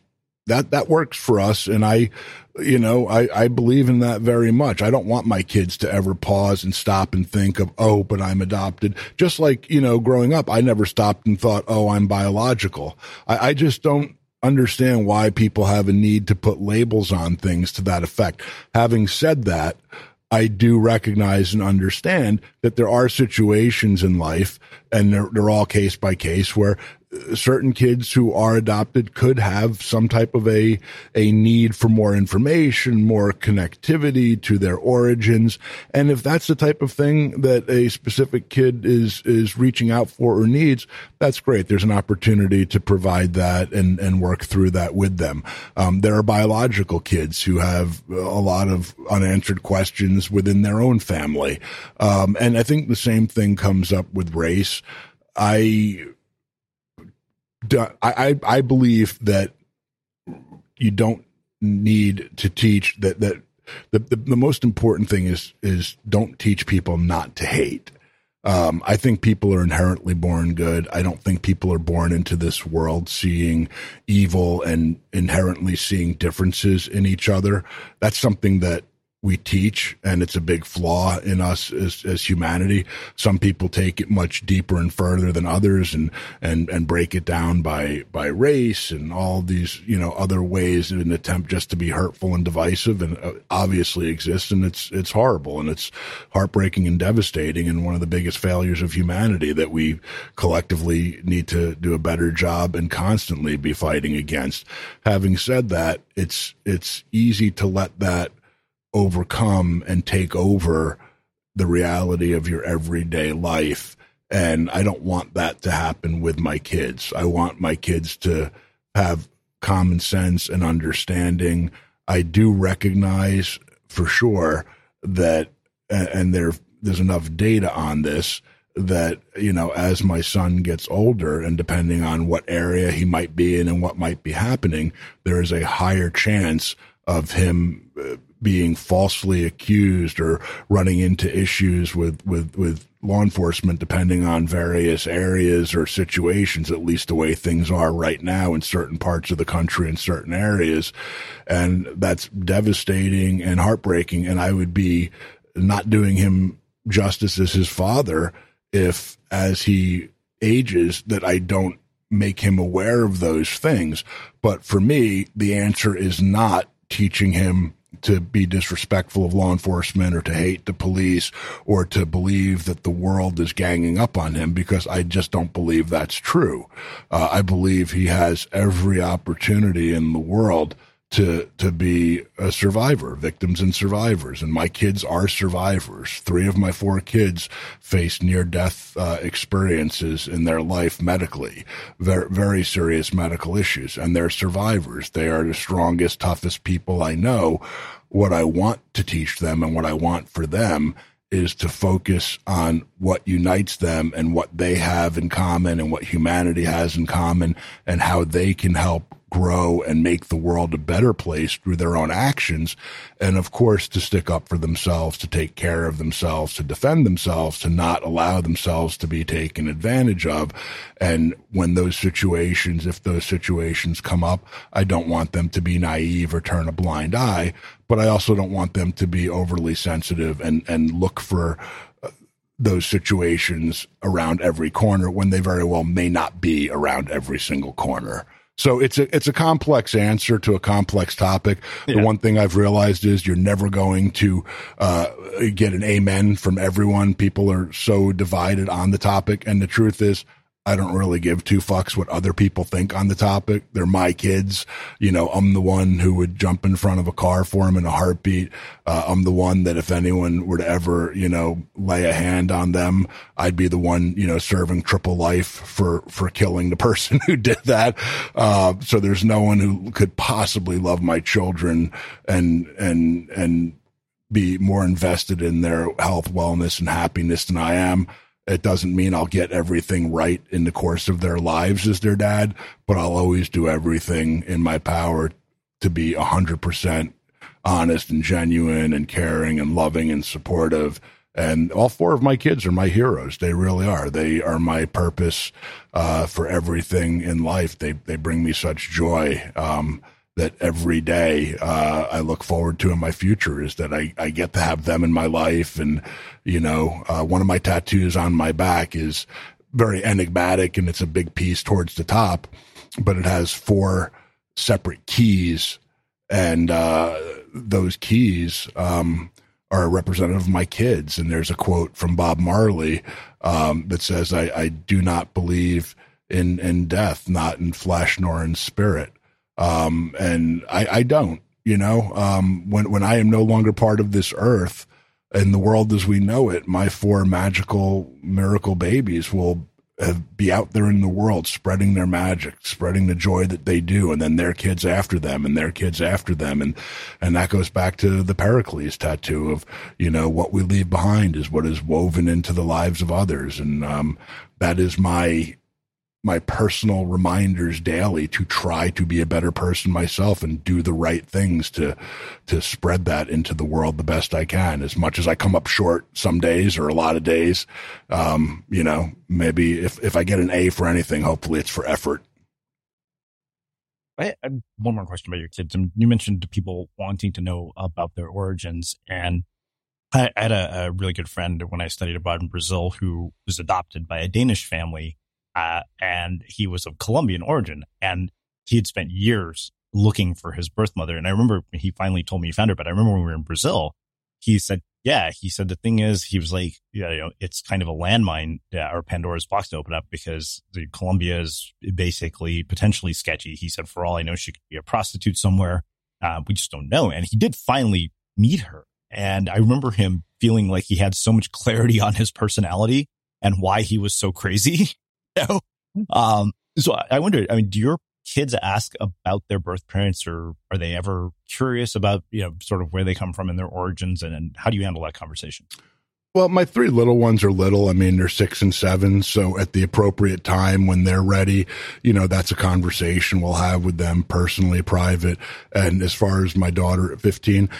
that that works for us. And i you know I, I believe in that very much. I don't want my kids to ever pause and stop and think of oh but i'm adopted. Just like you know growing up i never stopped and thought oh i'm biological. I, I just don't understand why people have a need to put labels on things to that effect. Having said that I do recognize and understand that there are situations in life, and they're, they're all case by case, where certain kids who are adopted could have some type of a a need for more information, more connectivity to their origins, and if that's the type of thing that a specific kid is is reaching out for or needs, that's great. There's an opportunity to provide that and and work through that with them. Um, there are biological kids who have a lot of unanswered questions within their own family, um, and I think the same thing comes up with race. I I, I believe that you don't need to teach that that the, the, the most important thing is is don't teach people not to hate. Um, I think people are inherently born good. I don't think people are born into this world seeing evil and inherently seeing differences in each other. That's something that we teach, and it's a big flaw in us as, as humanity. Some people take it much deeper and further than others, and and and break it down by by race and all these you know other ways in an attempt just to be hurtful and divisive, and uh, obviously exists, and it's it's horrible and it's heartbreaking and devastating, and one of the biggest failures of humanity that we collectively need to do a better job and constantly be fighting against. Having said that, it's it's easy to let that overcome and take over the reality of your everyday life. And I don't want that to happen with my kids. I want my kids to have common sense and understanding. I do recognize for sure that, and there, there's enough data on this that, you know, as my son gets older and depending on what area he might be in and what might be happening, there is a higher chance of him uh, being falsely accused or running into issues with, with, with law enforcement, depending on various areas or situations, at least the way things are right now in certain parts of the country in certain areas. And that's devastating and heartbreaking. And I would be not doing him justice as his father if, as he ages, that I don't make him aware of those things. But for me, the answer is not teaching him to be disrespectful of law enforcement or to hate the police or to believe that the world is ganging up on him because I just don't believe that's true. Uh, I believe he has every opportunity in the world to to be a survivor, victims and survivors. And my kids are survivors. Three of my four kids faced near death uh, experiences in their life medically, very very serious medical issues, and they're survivors. They are the strongest, toughest people I know. What I want to teach them and what I want for them is to focus on what unites them and what they have in common and what humanity has in common and how they can help grow and make the world a better place through their own actions. And of course, to stick up for themselves, to take care of themselves, to defend themselves, to not allow themselves to be taken advantage of. And when those situations, if those situations come up, I don't want them to be naive or turn a blind eye, but I also don't want them to be overly sensitive and, and look for uh, those situations around every corner when they very well may not be around every single corner. So it's a it's a complex answer to a complex topic. Yeah. The one thing I've realized is you're never going to uh, get an amen from everyone. People are so divided on the topic, and the truth is, I don't really give two fucks what other people think on the topic. They're my kids. You know, I'm the one who would jump in front of a car for them in a heartbeat. Uh, I'm the one that if anyone were to ever, you know, lay a hand on them, I'd be the one, you know, serving triple life for, for killing the person who did that. Uh, so there's no one who could possibly love my children and, and, and, be more invested in their health, wellness, and happiness than I am. It doesn't mean I'll get everything right in the course of their lives as their dad, but I'll always do everything in my power to be 100% honest and genuine and caring and loving and supportive. And all four of my kids are my heroes. They really are. They are my purpose uh, for everything in life. They they bring me such joy. Um, that every day uh, I look forward to in my future is that I, I get to have them in my life. And, you know, uh, one of my tattoos on my back is very enigmatic and it's a big piece towards the top, but it has four separate keys. And uh, those keys um, are representative of my kids. And there's a quote from Bob Marley um, that says, I, I do not believe in, in death, not in flesh nor in spirit um, and I, I don't, you know, um, when, when I am no longer part of this earth and the world as we know it, my four magical miracle babies will be out there in the world spreading their magic, spreading the joy that they do, and then their kids after them and their kids after them. And, and that goes back to the Pericles tattoo of, you know, what we leave behind is what is woven into the lives of others. And, um, that is my, my personal reminders daily to try to be a better person myself and do the right things to to spread that into the world the best I can. As much as I come up short some days or a lot of days, um, you know, maybe if if I get an A for anything, hopefully it's for effort. I, I one more question about your kids. You mentioned people wanting to know about their origins, and I, I had a, a really good friend when I studied abroad in Brazil who was adopted by a Danish family uh, and he was of Colombian origin, and he had spent years looking for his birth mother. And I remember he finally told me he found her, but I remember when we were in Brazil, he said, yeah, he said the thing is, he was like, yeah, you know, it's kind of a landmine uh, or Pandora's box to open up because the Colombia is basically potentially sketchy. He said, for all I know, she could be a prostitute somewhere. Uh, we just don't know. And he did finally meet her. And I remember him feeling like he had so much clarity on his personality and why he was so crazy know? Um, so I wonder, I mean, do your kids ask about their birth parents or are they ever curious about, you know, sort of where they come from and their origins and, and how do you handle that conversation? Well, my three little ones are little. I mean, they're six and seven. So at the appropriate time when they're ready, you know, that's a conversation we'll have with them personally, private. And as far as my daughter at 15,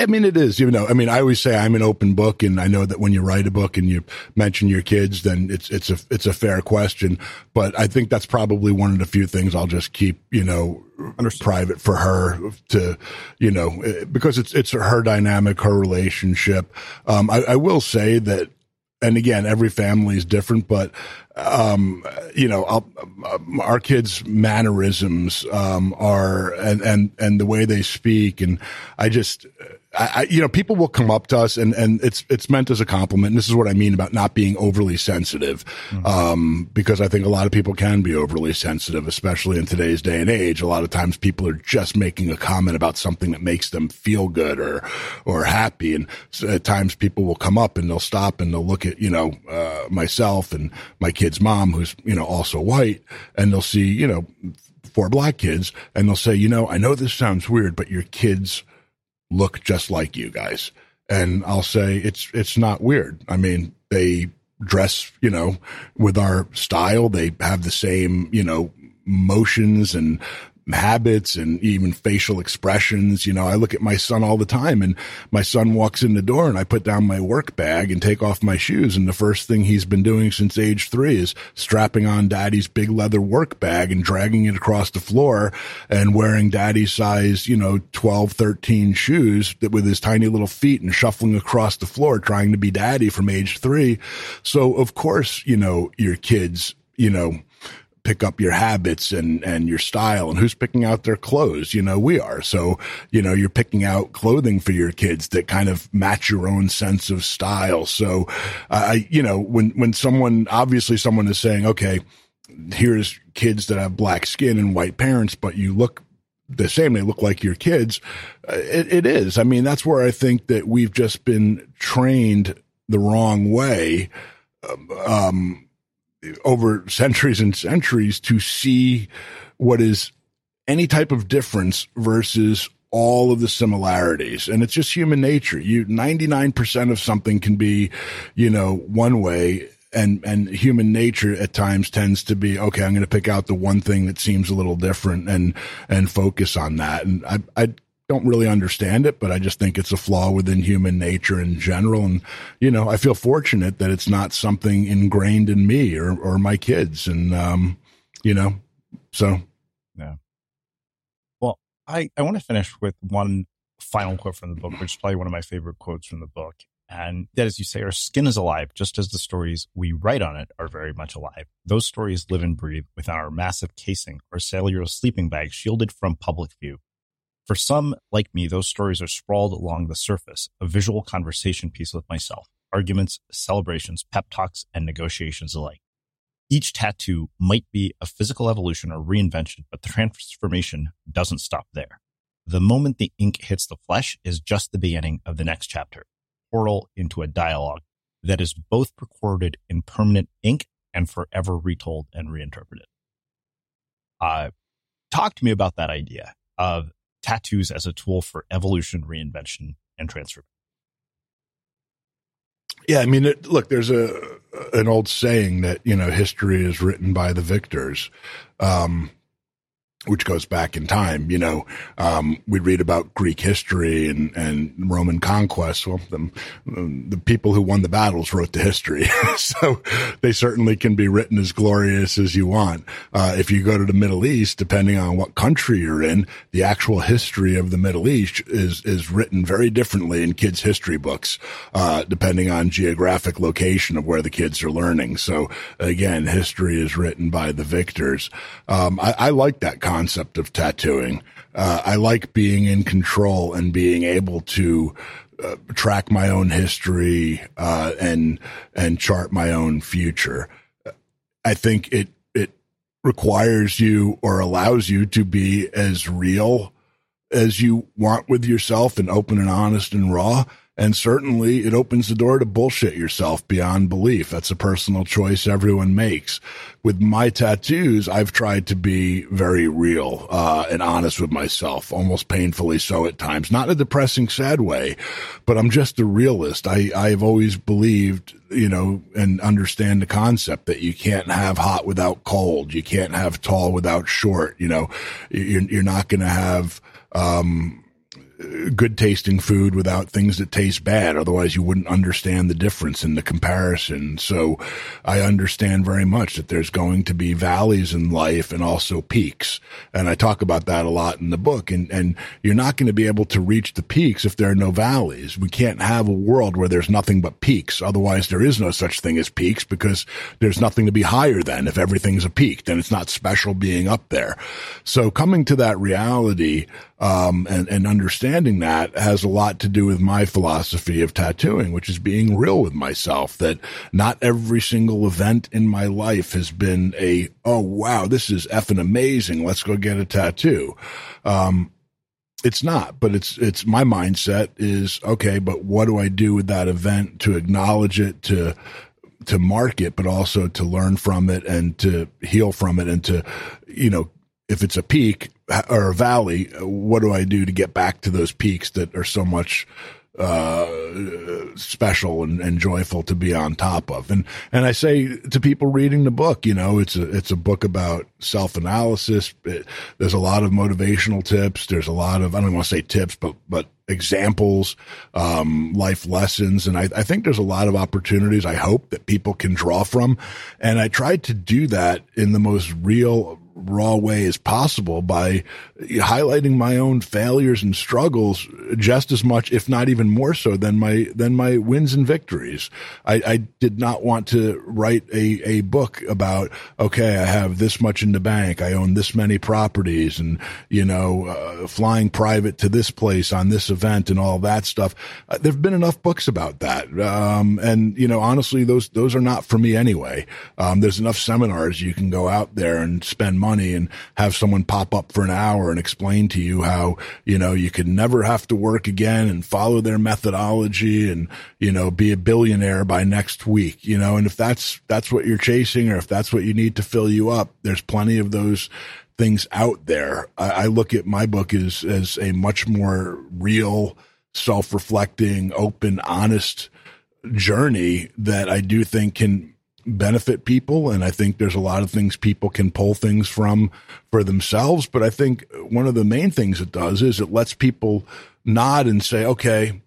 I mean, it is, you know, I mean, I always say I'm an open book and I know that when you write a book and you mention your kids, then it's, it's a, it's a fair question. But I think that's probably one of the few things I'll just keep, you know, Understood. private for her to, you know, because it's it's her dynamic, her relationship. Um, I, I will say that, and again, every family is different, but um, you know, I'll, um, our kids' mannerisms um, are and and and the way they speak, and I just I, you know, people will come up to us and, and it's, it's meant as a compliment. And this is what I mean about not being overly sensitive. Mm-hmm. Um, because I think a lot of people can be overly sensitive, especially in today's day and age. A lot of times people are just making a comment about something that makes them feel good or, or happy. And so at times people will come up and they'll stop and they'll look at, you know, uh, myself and my kid's mom, who's, you know, also white and they'll see, you know, four black kids and they'll say, you know, I know this sounds weird, but your kids look just like you guys. And I'll say it's it's not weird. I mean, they dress, you know, with our style. They have the same, you know, motions and habits and even facial expressions. You know, I look at my son all the time and my son walks in the door and I put down my work bag and take off my shoes. And the first thing he's been doing since age three is strapping on daddy's big leather work bag and dragging it across the floor and wearing daddy's size, you know, 12, 13 shoes with his tiny little feet and shuffling across the floor trying to be daddy from age three. So of course, you know, your kids, you know, pick up your habits and, and your style and who's picking out their clothes. You know, we are. So, you know, you're picking out clothing for your kids that kind of match your own sense of style. So, I, you know, when, when someone, obviously someone is saying, okay, here's kids that have black skin and white parents, but you look the same. They look like your kids. Uh, it, it is. I mean, that's where I think that we've just been trained the wrong way. Um, um over centuries and centuries to see what is any type of difference versus all of the similarities and it's just human nature. You 99% of something can be, you know, one way and and human nature at times tends to be okay i'm going to pick out the one thing that seems a little different and and focus on that and i i don't really understand it but i just think it's a flaw within human nature in general. And you know i feel fortunate that it's not something ingrained in me or or my kids. And um you know so. Yeah. Well i i want to finish with one final quote from the book which is probably one of my favorite quotes from the book. And that, as you say, our skin is alive, just as the stories we write on it are very much alive. Those stories live and breathe within our massive casing or cellular sleeping bag shielded from public view. For some, like me, those stories are sprawled along the surface, a visual conversation piece with myself, arguments, celebrations, pep talks, and negotiations alike. Each tattoo might be a physical evolution or reinvention, but the transformation doesn't stop there. The moment the ink hits the flesh is just the beginning of the next chapter portal into a dialogue that is both recorded in permanent ink and forever retold and reinterpreted. Uh, talk to me about that idea of tattoos as a tool for evolution, reinvention, and transformation. Yeah, I mean, it, look, there's a an old saying that you know history is written by the victors. Um, which goes back in time. You know, um, we read about Greek history and, and Roman conquest. Well, the, the people who won the battles wrote the history. so they certainly can be written as glorious as you want. Uh, if you go to the Middle East, depending on what country you're in, the actual history of the Middle East is, is written very differently in kids' history books, uh, depending on geographic location of where the kids are learning. So again, history is written by the victors. Um, I, I like that concept of tattooing. Uh, I like being in control and being able to uh, track my own history uh, and and chart my own future. I think it it requires you or allows you to be as real as you want with yourself and open and honest and raw. And certainly it opens the door to bullshit yourself beyond belief. That's a personal choice everyone makes. With my tattoos, I've tried to be very real, uh, and honest with myself, almost painfully so at times. Not in a depressing, sad way, but I'm just a realist. I, I've always believed, you know, and understand the concept that you can't have hot without cold. You can't have tall without short. You know, you're, you're not going to have, um, good tasting food without things that taste bad. Otherwise, you wouldn't understand the difference in the comparison. So I understand very much that there's going to be valleys in life and also peaks. And I talk about that a lot in the book. And, and you're not going to be able to reach the peaks if there are no valleys. We can't have a world where there's nothing but peaks. Otherwise, there is no such thing as peaks because there's nothing to be higher than. If everything's a peak, then it's not special being up there. So coming to that reality, um, and, and understanding that has a lot to do with my philosophy of tattooing, which is being real with myself that not every single event in my life has been a, oh, wow, this is effing amazing. Let's go get a tattoo. Um, it's not, but it's, it's my mindset is, okay, but what do I do with that event to acknowledge it, to, to mark it, but also to learn from it and to heal from it and to, you know, if it's a peak or a valley, what do I do to get back to those peaks that are so much uh, special and, and joyful to be on top of. And, and I say to people reading the book, you know, it's a, it's a book about self analysis. There's a lot of motivational tips. There's a lot of, I don't want to say tips, but, but examples, um, life lessons. And I, I think there's a lot of opportunities I hope that people can draw from. And I tried to do that in the most real, raw way as possible by highlighting my own failures and struggles just as much, if not even more so than my, than my wins and victories. I, I did not want to write a, a book about, okay, I have this much in the bank. I own this many properties and, you know, uh, flying private to this place on this event and all that stuff. Uh, there've been enough books about that. Um, and, you know, honestly, those, those are not for me anyway. Um, there's enough seminars you can go out there and spend money and have someone pop up for an hour and explain to you how, you know, you could never have to work again and follow their methodology and, you know, be a billionaire by next week, you know, and if that's, that's what you're chasing or if that's what you need to fill you up, there's plenty of those things out there. I, I look at my book as, as a much more real, self-reflecting, open, honest journey that I do think can benefit people. And I think there's a lot of things people can pull things from for themselves. But I think one of the main things it does is it lets people nod and say, okay,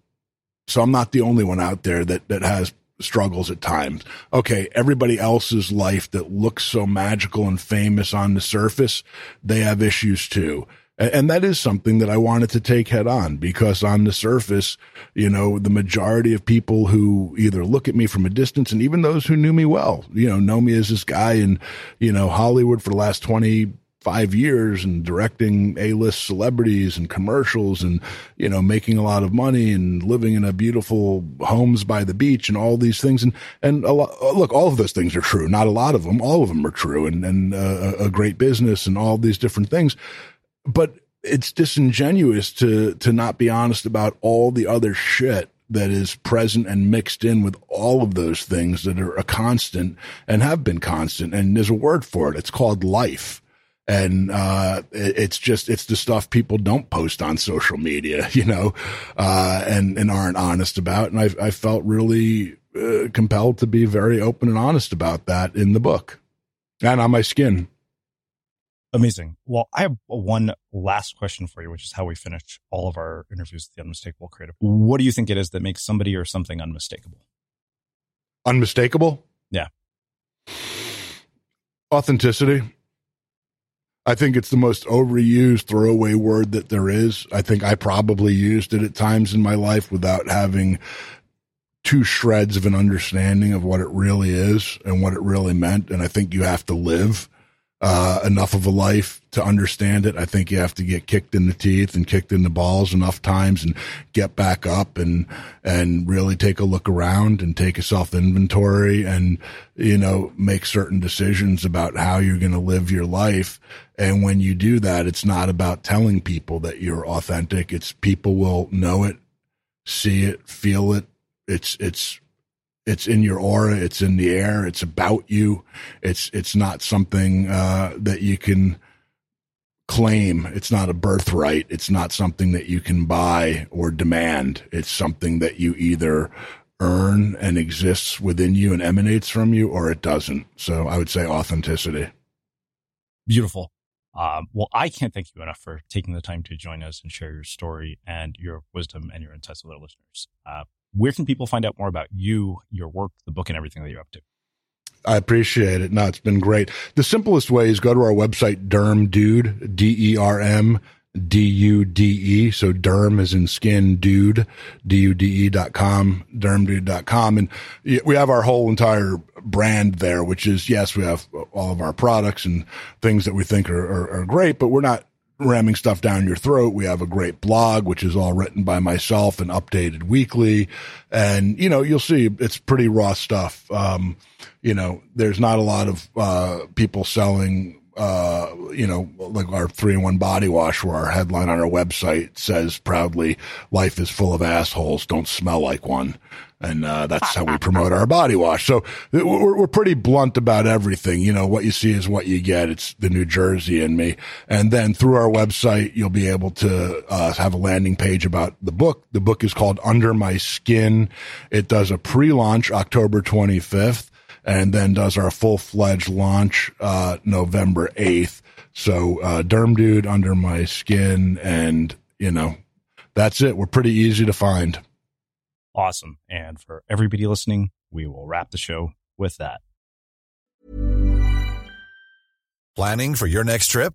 so I'm not the only one out there that, that has struggles at times. Okay. Everybody else's life that looks so magical and famous on the surface, they have issues too. And that is something that I wanted to take head on because on the surface, you know, the majority of people who either look at me from a distance and even those who knew me well, you know, know me as this guy in, you know, Hollywood for the last 25 years and directing A-list celebrities and commercials and, you know, making a lot of money and living in a beautiful homes by the beach and all these things. And, and a lot, look, all of those things are true. Not a lot of them. All of them are true and, and uh, a great business and all these different things but it's disingenuous to to not be honest about all the other shit that is present and mixed in with all of those things that are a constant and have been constant. And there's a word for it. It's called life. And, uh, it's just, it's the stuff people don't post on social media, you know, uh, and, and aren't honest about. And I, I felt really uh, compelled to be very open and honest about that in the book and on my skin. Amazing. Well, I have one last question for you, which is how we finish all of our interviews with the unmistakable creative. What do you think it is that makes somebody or something unmistakable? Unmistakable? Yeah. Authenticity. I think it's the most overused throwaway word that there is. I think I probably used it at times in my life without having two shreds of an understanding of what it really is and what it really meant. And I think you have to live uh, enough of a life to understand it. I think you have to get kicked in the teeth and kicked in the balls enough times and get back up and, and really take a look around and take a self inventory and, you know, make certain decisions about how you're going to live your life. And when you do that, it's not about telling people that you're authentic. It's people will know it, see it, feel it. It's, it's it's in your aura. It's in the air. It's about you. It's, it's not something, uh, that you can claim. It's not a birthright. It's not something that you can buy or demand. It's something that you either earn and exists within you and emanates from you or it doesn't. So I would say authenticity. Beautiful. Um, well, I can't thank you enough for taking the time to join us and share your story and your wisdom and your insights with our listeners. Uh, where can people find out more about you, your work, the book, and everything that you're up to? I appreciate it. No, it's been great. The simplest way is go to our website, Derm Dude, D E R M D U D E. So derm is in skin, dude, D U D E dot com, dermdude dot com. And we have our whole entire brand there, which is, yes, we have all of our products and things that we think are, are, are great, but we're not ramming stuff down your throat. We have a great blog, which is all written by myself and updated weekly. And, you know, you'll see it's pretty raw stuff. Um, you know, there's not a lot of, uh, people selling, uh, you know, like our three in one body wash where our headline on our website says proudly, life is full of assholes. Don't smell like one and uh, that's how we promote our body wash. So we're, we're pretty blunt about everything. You know, what you see is what you get. It's the New Jersey in me. And then through our website, you'll be able to uh, have a landing page about the book. The book is called Under My Skin. It does a pre-launch October 25th and then does our full-fledged launch uh, November 8th. So uh, Derm Dude Under My Skin and, you know, that's it. We're pretty easy to find awesome. And for everybody listening, we will wrap the show with that. Planning for your next trip?